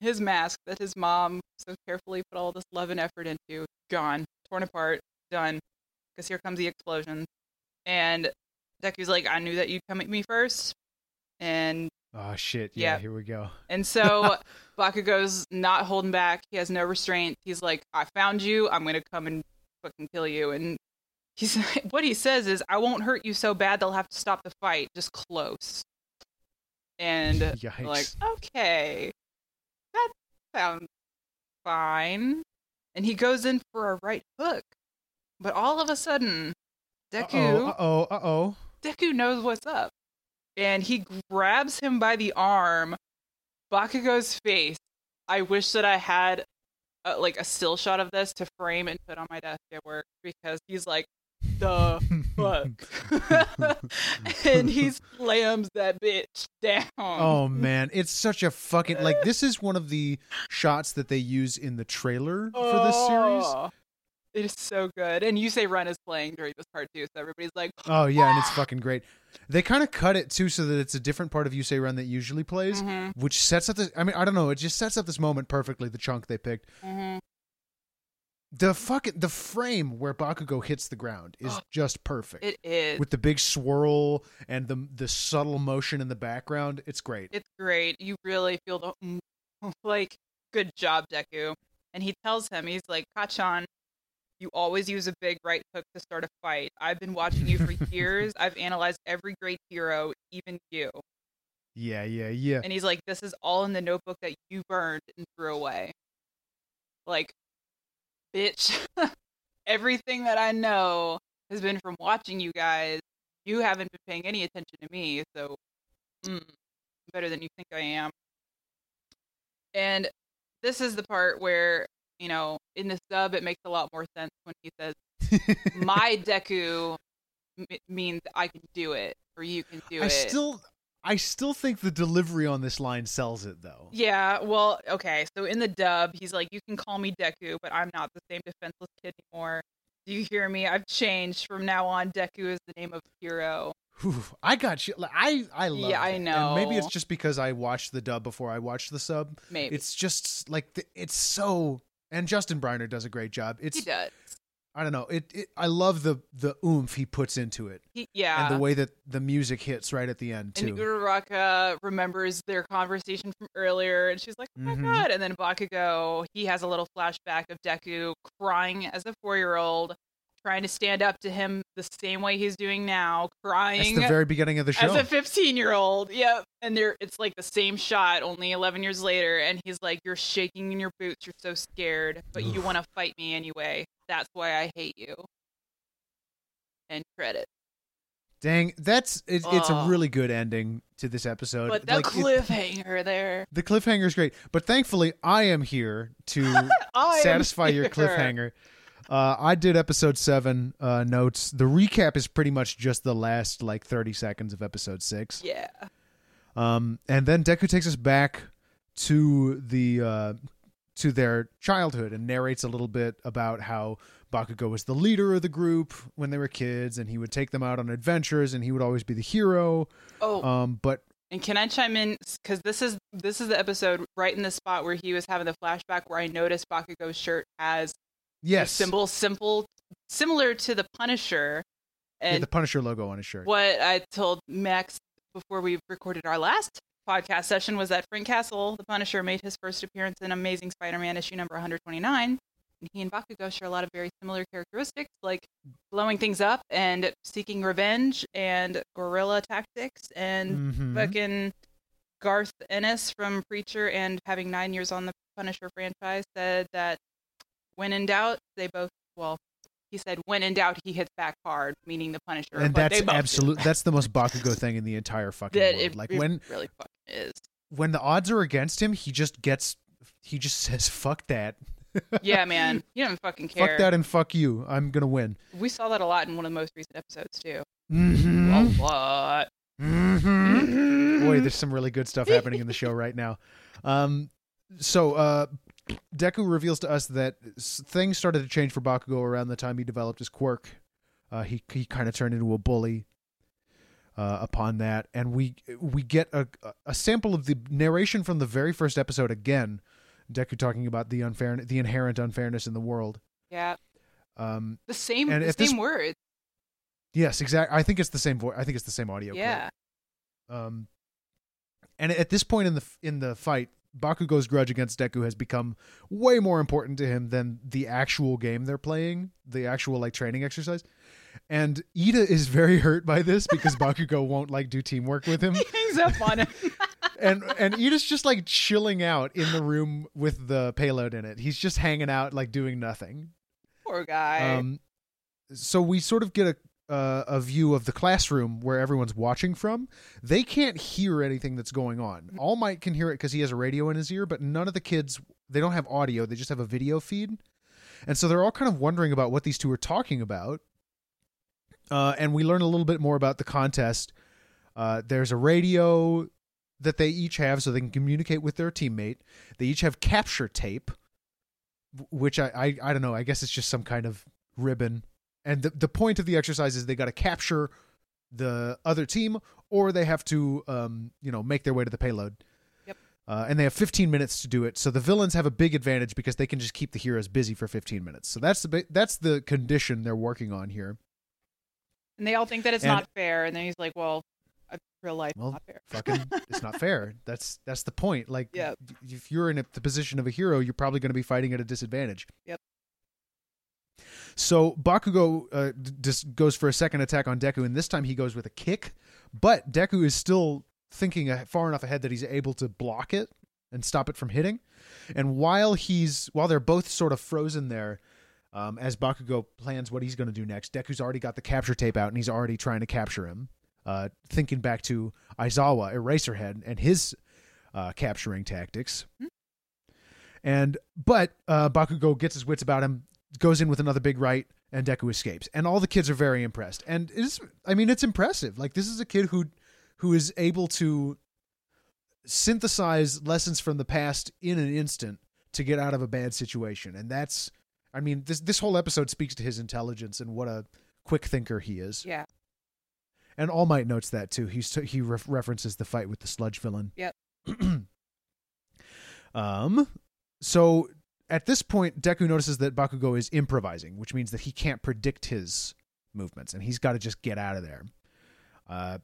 his mask that his mom so carefully put all this love and effort into. Gone, torn apart, done. Because here comes the explosion, and Deku's like, "I knew that you'd come at me first. and Oh shit! Yeah, Yeah. here we go. And so Bakugo's not holding back. He has no restraint. He's like, I found you. I'm going to come and fucking kill you. And he's what he says is, I won't hurt you so bad they'll have to stop the fight. Just close. And Yikes! like, okay, that sounds fine. And he goes in for a right hook. But all of a sudden, Deku Uh oh! Uh oh! Deku knows what's up. And he grabs him by the arm. Bakugo's face. I wish that I had uh like a still shot of this to frame and put on my desk at work because he's like, the fuck. and he slams that bitch down. Oh man, it's such a fucking like this is one of the shots that they use in the trailer for this series. Oh, It is so good. And you say Run is playing during this part too, so everybody's like, Oh yeah, and it's fucking great. They kind of cut it too so that it's a different part of You Say Run that usually plays, mhm, which sets up this I mean, I don't know, it just sets up this moment perfectly, the chunk they picked. mhm. The fucking the frame where Bakugo hits the ground is Oh, just perfect. It is. With the big swirl and the the subtle motion in the background, it's great. It's great. You really feel the mm, like good job, Deku. And he tells him, he's like, Kacchan, you always use a big right hook to start a fight. I've been watching you for years. I've analyzed every great hero, even you. Yeah, yeah, yeah. And he's like, This is all in the notebook that you burned and threw away. Like, bitch, everything that I know has been from watching you guys. You haven't been paying any attention to me, so mm, better than you think I am. And this is the part where, you know, in the sub, it makes a lot more sense when he says, My Deku m- means I can do it, or you can do I it. still I still think the delivery on this line sells it though. Yeah, well, okay. So in the dub, he's like, "You can call me Deku, but I'm not the same defenseless kid anymore. Do you hear me? I've changed. From now on, Deku is the name of hero." Whew, I got you. I I love. Yeah, I And maybe it's just because I watched the dub before I watched the sub. Maybe It's just like the, it's so. And Justin Briner does a great job. he It's does. I don't know. It, it I love the the oomph he puts into it He, yeah, and the way that the music hits right at the end and too. Uraraka remembers their conversation from earlier, and she's like, "Oh my Mhm. god!" And then Bakugo, he has a little flashback of Deku crying as a four-year-old, trying to stand up to him the same way he's doing now, That's crying the very beginning of the show. as a 15 year old yep and they're it's like the same shot only 11 years later and he's like you're shaking in your boots you're so scared but you want to fight me anyway that's why i hate you and credit Dang, that's it, it's a really good ending to this episode. but the Like, it- cliffhanger there the cliffhanger is great, but thankfully I am here to satisfy your here. cliffhanger. Uh, I did episode seven uh, notes. The recap is pretty much just the last like thirty seconds of episode six. yeah Um, and then Deku takes us back to the uh, to their childhood and narrates a little bit about how Bakugo was the leader of the group when they were kids, and he would take them out on adventures, and he would always be the hero. oh Um, but and can i chime in because this is this is the episode right in the spot where he was having the flashback where i noticed bakugo's shirt has yes, a symbol simple similar to the punisher yeah, and the Punisher logo on his shirt. what I told Max before we recorded our last podcast session was that Frank Castle, the Punisher, made his first appearance in Amazing Spider-Man issue number 129. And he and Bakugo share a lot of very similar characteristics, like blowing things up and seeking revenge and guerrilla tactics and Mhm. fucking Garth Ennis from Preacher and having nine years on the Punisher franchise said that when in doubt, they both, well, he said when in doubt, he hits back hard, meaning the Punisher. and but that's absolutely that's the most Bakugo thing in the entire fucking That world. it, like it when really fucking is. when the odds are against him, he just gets. He just says, "Fuck that." Yeah, man, you don't fucking care. Fuck that and fuck you. I'm gonna win. We saw that a lot in one of the most recent episodes too. Mm-hmm. A lot. Mm-hmm. Boy, there's some really good stuff happening in the show right now. Um, so uh, Deku reveals to us that things started to change for Bakugo around the time he developed his quirk. Uh, he he kind of turned into a bully. Uh, upon that, and we we get a a sample of the narration from the very first episode again. Deku talking about the unfair, the inherent unfairness in the world. Yeah, Um, the same, the at this- same words. yes, exactly. I think it's the same voice. I think it's the same audio. clip. Yeah, Um, and at this point in the in the fight, Bakugo's grudge against Deku has become way more important to him than the actual game they're playing, the actual like training exercise. And Iida is very hurt by this because Bakugo won't like do teamwork with him. he hangs up on him. And and Iida's just like chilling out in the room with the payload in it. He's just hanging out like doing nothing. Poor guy. Um, so we sort of get a uh, a view of the classroom where everyone's watching from. They can't hear anything that's going on. All Might can hear it because he has a radio in his ear, but none of the kids they don't have audio. They just have a video feed, and so they're all kind of wondering about what these two are talking about. Uh, and we learn a little bit more about the contest. Uh, there's a radio that they each have so they can communicate with their teammate. They each have capture tape, which I, I I don't know. I guess it's just some kind of ribbon. And the the point of the exercise is they got to capture the other team, or they have to um you know make their way to the payload. Yep. Uh, and they have 15 minutes to do it. So the villains have a big advantage because they can just keep the heroes busy for 15 minutes. So that's the that's the condition they're working on here. And they all think that it's And- not fair. And then he's like, well, real life Well, not fair. Fucking, it's not fair. That's that's the point. Like, Yep. if you're in a, the position of a hero, you're probably going to be fighting at a disadvantage. Yep. So Bakugo uh, just goes for a second attack on Deku, and this time he goes with a kick. But Deku is still thinking far enough ahead that he's able to block it and stop it from hitting. And while he's while they're both sort of frozen there, um, as Bakugo plans what he's going to do next, Deku's already got the capture tape out and he's already trying to capture him. Uh, thinking back to Aizawa Eraserhead and his uh, capturing tactics. And but uh, Bakugo gets his wits about him, goes in with another big right, and Deku escapes. And all the kids are very impressed. And it's I mean it's impressive. Like this is a kid who who is able to synthesize lessons from the past in an instant to get out of a bad situation. And that's I mean this this whole episode speaks to his intelligence and what a quick thinker he is. Yeah. And All Might notes that too. He's he ref- references the fight with the sludge villain. Yep. um. So at this point, Deku notices that Bakugo is improvising, which means that he can't predict his movements, and he's got to just get out of there. Uh.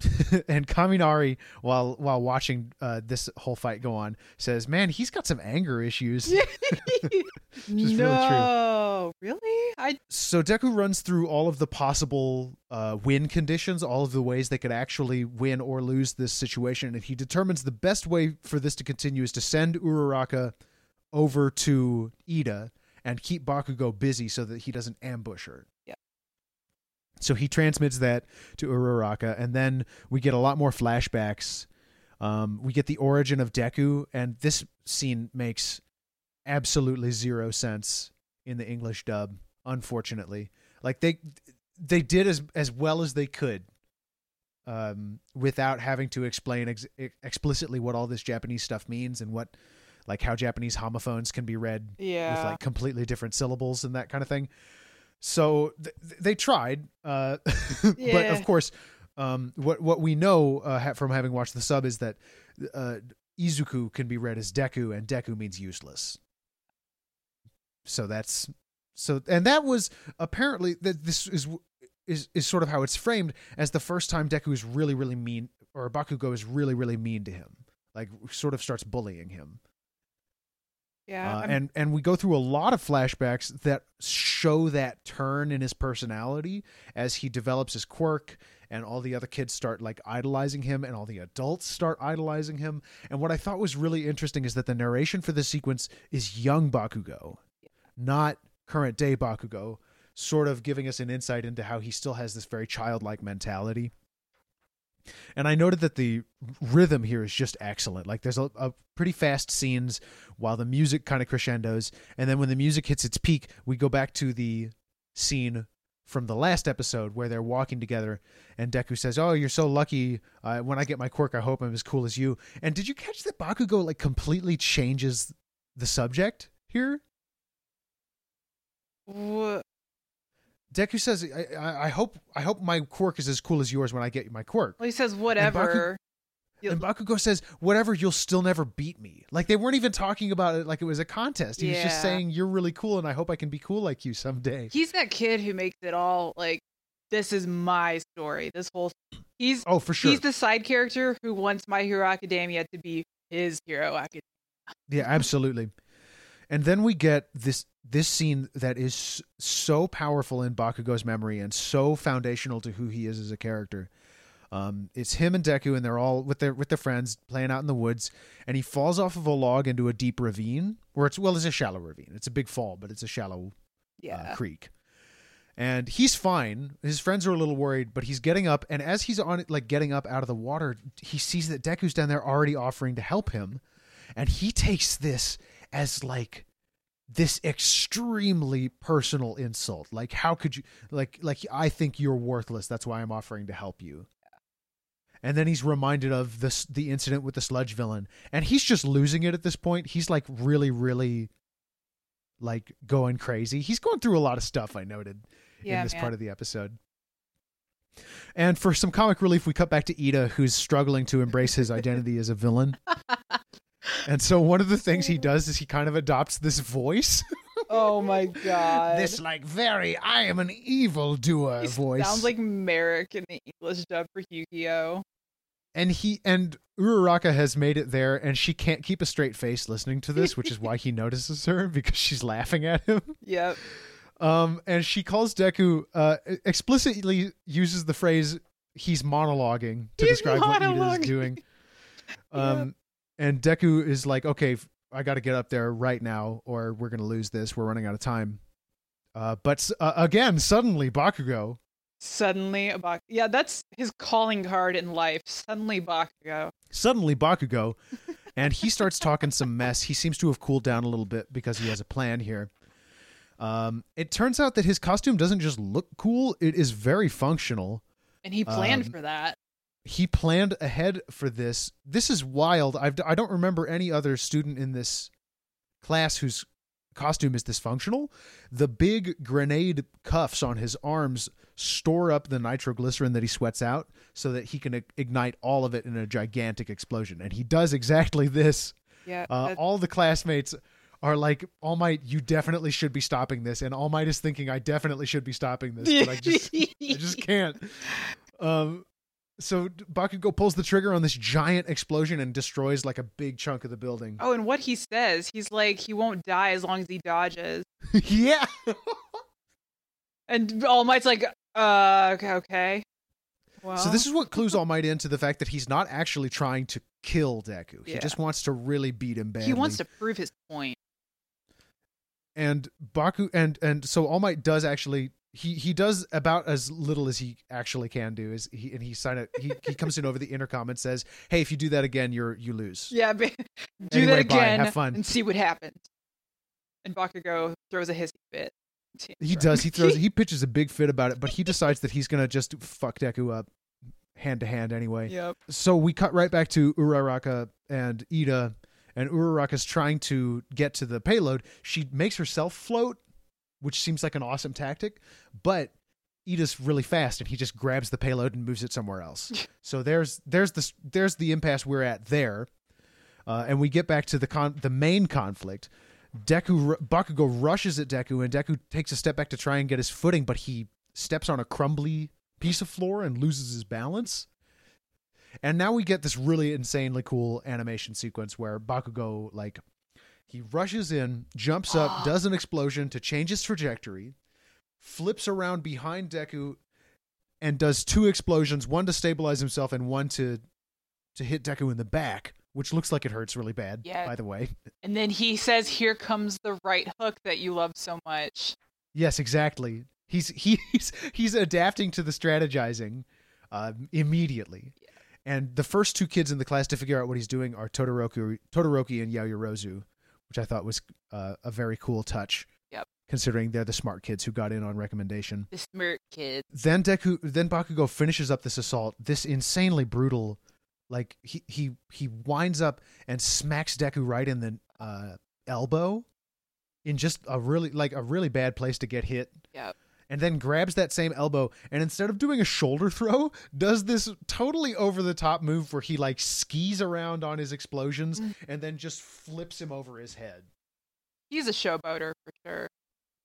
and Kaminari, while while watching uh, this whole fight go on, says, "Man, he's got some anger issues." really true. no, really? I so Deku runs through all of the possible uh, win conditions, all of the ways they could actually win or lose this situation, and he determines the best way for this to continue is to send Uraraka over to Iida and keep Bakugo busy so that he doesn't ambush her. Yep. So he transmits that to Uraraka, and then we get a lot more flashbacks. Um, we get the origin of Deku, and this scene makes absolutely zero sense in the English dub unfortunately like they they did as as well as they could um without having to explain ex- explicitly what all this japanese stuff means and what like how japanese homophones can be read yeah. with like completely different syllables and that kind of thing. So th- they tried uh but of course um what what we know uh, from having watched the sub is that uh izuku can be read as deku and deku means useless. So that's so and that was apparently that this is is is sort of how it's framed as the first time Deku is really really mean or Bakugo is really really mean to him like sort of starts bullying him yeah. uh, and and we go through a lot of flashbacks that show that turn in his personality as he develops his quirk and all the other kids start like idolizing him and all the adults start idolizing him and what i thought was really interesting is that the narration for this sequence is young bakugo not current day bakugo sort of giving us an insight into how he still has this very childlike mentality and I noted that the rhythm here is just excellent. Like there's a, a pretty fast scenes while the music kind of crescendos, and then when the music hits its peak, we go back to the scene from the last episode where they're walking together, and Deku says, "Oh, you're so lucky. Uh, when I get my quirk, I hope I'm as cool as you." And did you catch that Bakugo like completely changes the subject here? Deku says, I, I, "I hope I hope my quirk is as cool as yours when I get my quirk." well, he says whatever. You'll- And Bakugo says, "Whatever, you'll still never beat me." Like they weren't even talking about it like it was a contest. He was just saying, "You're really cool, and I hope I can be cool like you someday." He's that kid who makes it all like this is my story. This whole he's Oh, for sure. he's the side character who wants My Hero Academia to be his Hero Academia. yeah, absolutely. And then we get this this scene that is so powerful in Bakugo's memory and so foundational to who he is as a character. Um, it's him and Deku, and they're all with their with their friends playing out in the woods, and he falls off of a log into a deep ravine, where it's well, it's a shallow ravine. It's a big fall, but it's a shallow Yeah. uh, creek. And he's fine. His friends are a little worried, but he's getting up. And as he's on like getting up out of the water, he sees that Deku's down there already offering to help him. And he takes this as like this extremely personal insult. Like, how could you, like, like I think you're worthless. That's why I'm offering to help you. And then he's reminded of this the incident with the sludge villain, and he's just losing it at this point. He's like really, really like going crazy. He's going through a lot of stuff. I noted Yeah, in this man. part of the episode. And for some comic relief, we cut back to Iida, who's struggling to embrace his identity as a villain. And so one of the things he does is he kind of adopts this voice. Oh my god. this like very I am an evil doer He voice. sounds like Marik in the English dub for Yu-Gi-Oh. and he and Uraraka has made it there and she can't keep a straight face listening to this, which is why he notices her because she's laughing at him. Yep. Um and she calls Deku uh explicitly uses the phrase he's monologuing to He's describe what Iida is doing. Um and Deku is like, "Okay, I got to get up there right now or we're going to lose this. We're running out of time." Uh but uh, again, suddenly Bakugo Suddenly, a Bak- yeah, that's his calling card in life. Suddenly, Bakugo. suddenly Bakugo, and he starts talking some mess. He seems to have cooled down a little bit because he has a plan here. Um, it turns out that his costume doesn't just look cool; it is very functional. And he planned Um, for that. He planned ahead for this. This is wild. I've, I don't remember any other student in this class whose costume is dysfunctional. The big grenade cuffs on his arms store up the nitroglycerin that he sweats out so that he can ignite all of it in a gigantic explosion. And he does exactly this. Yeah. Uh, all the classmates are like, All Might, you definitely should be stopping this. And All Might is thinking, I definitely should be stopping this, but I just, I just can't. Um, so Bakugo pulls the trigger on this giant explosion and destroys like a big chunk of the building. Oh, and what he says, he's like, he won't die as long as he dodges. yeah. And All Might's like, uh, okay, okay. Well, So this is what clues All Might into the fact that he's not actually trying to kill Deku. He just wants to really beat him badly. he wants to prove his point. and Baku and and so All Might does actually he he does about as little as he actually can do is he and he sign it he, he comes in over the intercom and says hey if you do that again you're you lose Yeah, do Anyway, that bye. again Have fun. and see what happens. And Bakugo throws a hissy fit. he does he throws he pitches a big fit about it but he decides that he's gonna just fuck Deku up hand to hand anyway Yep. so we cut right back to Uraraka and Iida, and Uraraka's trying to get to the payload. She makes herself float, which seems like an awesome tactic, but Iida's really fast, and he just grabs the payload and moves it somewhere else. so there's there's the there's the impasse we're at there, uh, and we get back to the con the main conflict. Deku Bakugo rushes at Deku, and Deku takes a step back to try and get his footing, but he steps on a crumbly piece of floor and loses his balance. And now we get this really insanely cool animation sequence where Bakugo like he rushes in, jumps up, does an explosion to change his trajectory, flips around behind Deku and does two explosions, one to stabilize himself and one to to hit Deku in the back, which looks like it hurts really bad, Yeah. by the way. And then he says, "Here comes the right hook that you love so much." Yes, exactly. He's he's he's adapting to the strategizing uh, immediately. And the first two kids in the class to figure out what he's doing are Todoroki, Todoroki and Yaoyorozu, which I thought was uh, a very cool touch. Yep. Considering they're the smart kids who got in on recommendation. The smart kids. Then Deku, then Bakugo finishes up this assault. This insanely brutal, like he he he winds up and smacks Deku right in the uh, elbow, in just a really like a really bad place to get hit Yep. And then grabs that same elbow and instead of doing a shoulder throw does this totally over the top move where he like skis around on his explosions and then just flips him over his head. He's a showboater for sure.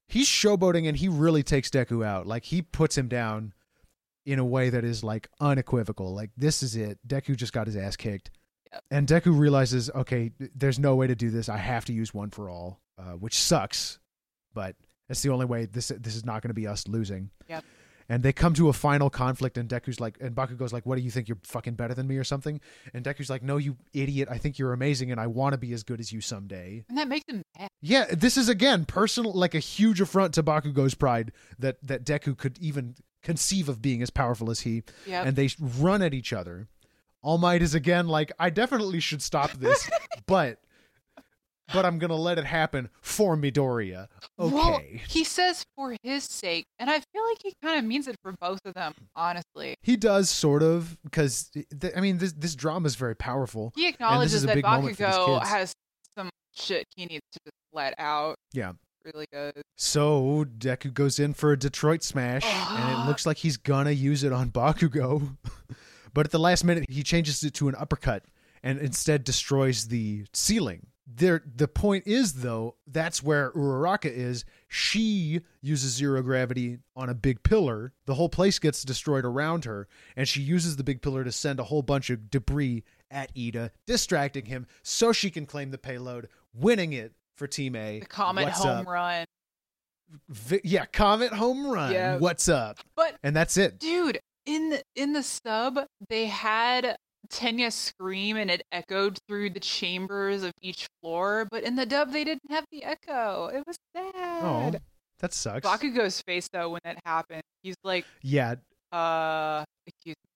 he's showboating and he really takes deku out. Like he puts him down in a way that is like unequivocal. Like this is it. Deku just got his ass kicked. Yep. and deku realizes okay there's no way to do this. I have to use one for all uh, which sucks but that's the only way this this is not going to be us losing Yep. and they come to a final conflict and Deku's like and Bakugo's like what do you think you're fucking better than me or something and Deku's like no you idiot I think you're amazing and I want to be as good as you someday And that makes him mad. yeah this is again personal like a huge affront to Bakugo's pride that that Deku could even conceive of being as powerful as he Yep. and they run at each other All Might is again like I definitely should stop this but but I'm going to let it happen for Midoriya okay Well, he says for his sake, and I feel like he kind of means it for both of them, honestly. He does sort of because th- I mean this this drama is very powerful. He acknowledges that big moment for these Bakugo has some shit he needs to just let out. Yeah. really good. So Deku goes in for a Detroit smash, and it looks like he's gonna use it on Bakugo. but at the last minute, he changes it to an uppercut and instead destroys the ceiling. There, the point is though, that's where Uraraka is. She uses zero gravity on a big pillar. The whole place gets destroyed around her, and she uses the big pillar to send a whole bunch of debris at Iida, distracting him so she can claim the payload, winning it for Team A. The Comet What's home up? run. Vi- yeah, Comet home run. Yeah. What's up? But And that's it. dude, in the in the sub, they had Tenya scream and it echoed through the chambers of each floor, but in the dub they didn't have the echo. It was sad. Oh, sad. that sucks. Bakugo's face though when that happened, he's like, Yeah. uh excuse me.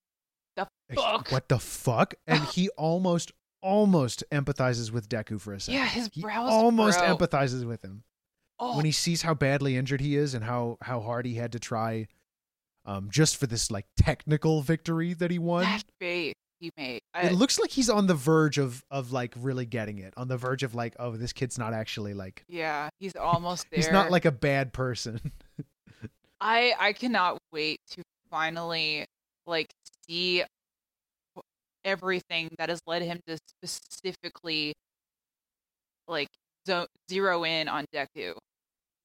The fuck? What the fuck? And he almost, almost empathizes with Deku for a second. Yeah, his he brows almost furrow. empathizes with him Oh, when he sees how badly injured he is and how how hard he had to try, um, just for this like technical victory that he won. that face he made. I, it looks like he's on the verge of of like really getting it, on the verge of like, oh, this kid's not actually like yeah, he's almost there. he's not like a bad person. I I cannot wait to finally like see everything that has led him to specifically like zo- zero in on Deku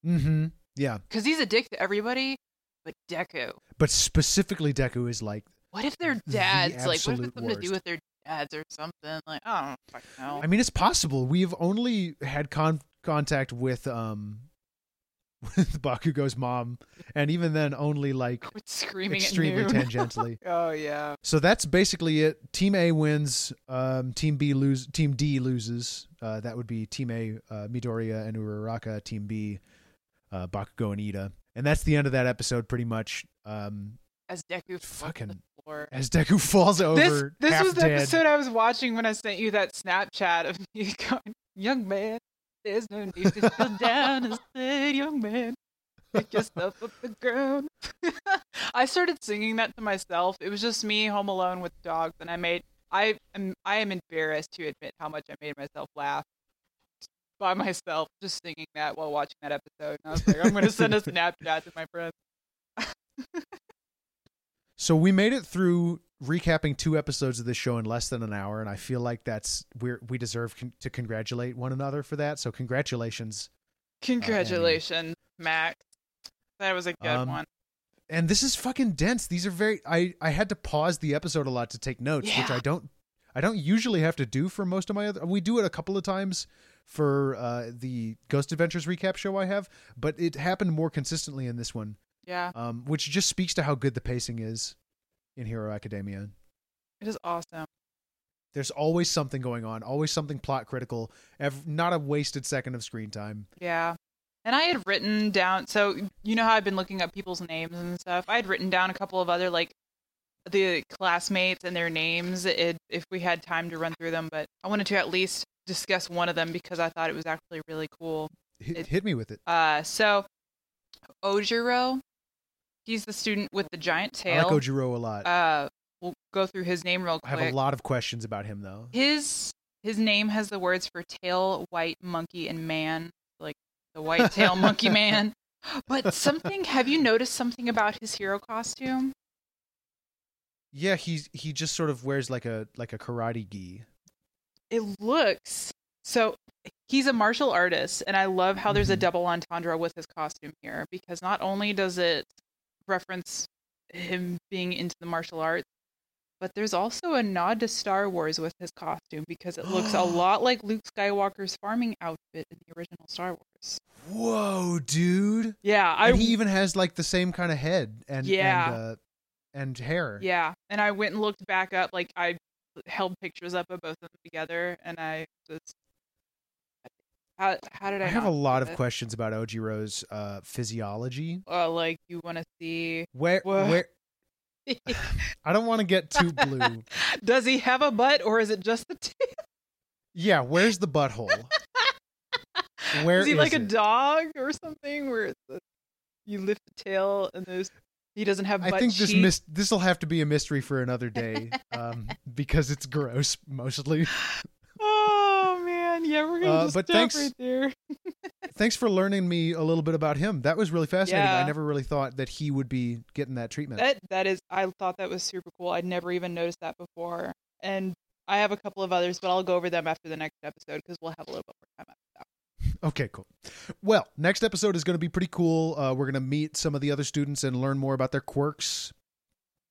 mm-hmm. Yeah, because he's a dick to everybody, but Deku. but specifically Deku is like What if their The dads like? What if it's something to do with their dads or something? Like I don't fucking know. I mean, it's possible. We've only had con- contact with um with Bakugo's mom, and even then, only like Quit screaming extremely tangentially. oh yeah. So that's basically it. Team A wins. Um, team B lose. Team D loses. Uh, that would be Team A, uh, Midoriya and Uraraka. Team B, uh, Bakugo and Iida. And that's the end of that episode, pretty much. Um, As Deku Fucking the floor. as Deku falls over, This this half was the dead. episode I was watching when I sent you that Snapchat of me going, "Young man, there's no need to feel down and say, young man, pick yourself up the ground." I started singing that to myself. It was just me home alone with dogs, and I made I am I am embarrassed to admit how much I made myself laugh by myself just singing that while watching that episode. And I was like, I'm gonna send a Snapchat to my friends. So we made it through recapping two episodes of this show in less than an hour, and I feel like that's we we deserve con- to congratulate one another for that. So congratulations. Congratulations, Max. That was a good Um, one. And this is fucking dense. These are very. I I had to pause the episode a lot to take notes, which I don't. I don't usually have to do for most of my other. We do it a couple of times for uh, the Ghost Adventures recap show I have, but it happened more consistently in this one, Yeah, um, which just speaks to how good the pacing is in Hero Academia. it is awesome. There's always something going on, always something plot critical, ev- not a wasted second of screen time. Yeah. And I had written down, so you know how I've been looking up people's names and stuff. I had written down a couple of other, like, the classmates and their names it, if we had time to run through them, but I wanted to at least discuss one of them because I thought it was actually really cool. Hit, It- hit me with it. Uh, so, Ojiro, he's the student with the giant tail. I like. Ojiro a lot. uh, we'll go through his name real quick. I have a lot of questions about him though. His his name has the words for tail, white, monkey, and man, like the white tail monkey man. But something have you noticed something about his hero costume? Yeah, he's he just sort of wears like a like a karate gi. It looks so he's a martial artist and I love how there's a Mhm. double entendre with his costume here because not only does it reference him being into the martial arts, but there's also a nod to Star Wars with his costume because it looks a lot like Luke Skywalker's farming outfit in the original Star Wars. Whoa, dude! Yeah, I and he even has like the same kind of head and Yeah. and, uh, and hair. yeah, and I went and looked back up like I held pictures up of both of them together and I just how how did I I have a lot of this? questions about Ojiro's uh, physiology. uh, like you want to see Where What? where I don't want to get too blue. Does he have a butt or is it just the tail? yeah, where's the butthole? Where is he like a dog or something where a, you lift the tail and there's he doesn't have butt I think this mis- this will have to be a mystery for another day, um, because it's gross mostly. Man, yeah, we're gonna Uh, just but stop thanks- right there. thanks for learning me a little bit about him. That was really fascinating. I never really thought that he would be getting that treatment. That that is I thought that was super cool. I'd never even noticed that before. And I have a couple of others, but I'll go over them after the next episode because we'll have a little bit more time after that. Okay, cool. Well, next episode is going to be pretty cool. Uh, we're going to meet some of the other students and learn more about their quirks.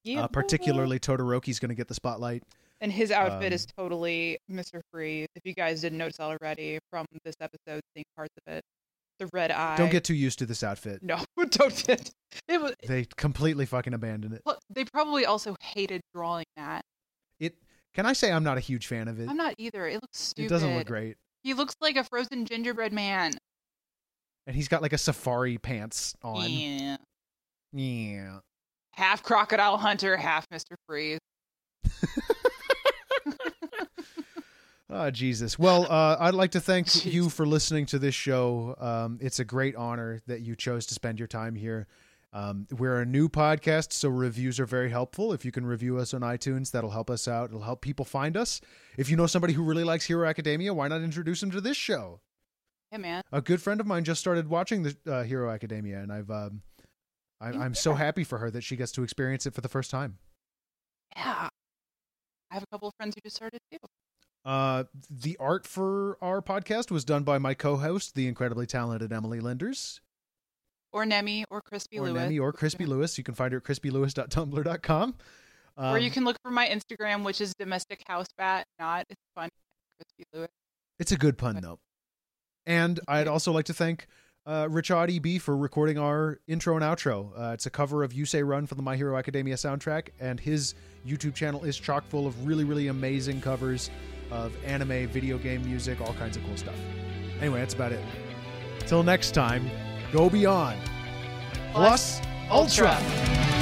Yeah. Uh, particularly, Todoroki's going to get the spotlight. And his outfit um, is totally Mr. Freeze. If you guys didn't notice already from this episode, seeing parts of it. The red eye. Don't get too used to this outfit. No, don't get it was They completely fucking abandoned it. well, they probably also hated drawing that. It. Can I say I'm not a huge fan of it? I'm not either. It looks stupid. It doesn't look great. He looks like a frozen gingerbread man. And he's got like a safari pants on. Yeah. Yeah. Half crocodile hunter, half Mr. Freeze. Oh, Jesus. Well, uh, I'd like to thank Jeez. you for listening to this show. Um, it's a great honor that you chose to spend your time here. Um, we're a new podcast, so reviews are very helpful. If you can review us on iTunes, that'll help us out. It'll help people find us. If you know somebody who really likes Hero Academia, why not introduce them to this show? Yeah, man. A good friend of mine just started watching the uh, Hero Academia, and I've um, I, I'm so happy for her that she gets to experience it for the first time. Yeah. I have a couple of friends who just started too. Uh, the art for our podcast was done by my co-host, the incredibly talented Emilee Linders, Or Nemi or Crispy or Lewis. Nemi, or Crispy Lewis. You can find her at crispylewis.tumblr.com. Um, or you can look for my Instagram, which is domestic house bat. Not it's fun. Crispy Lewis. It's a good pun, though. And I'd also like to thank uh, RichaadEB for recording our intro and outro. Uh, it's a cover of You Say Run from the My Hero Academia soundtrack, and his YouTube channel is chock full of really, really amazing covers of anime, video game music, all kinds of cool stuff. Anyway, that's about it. Till next time, go beyond. Plus, Ultra. Ultra.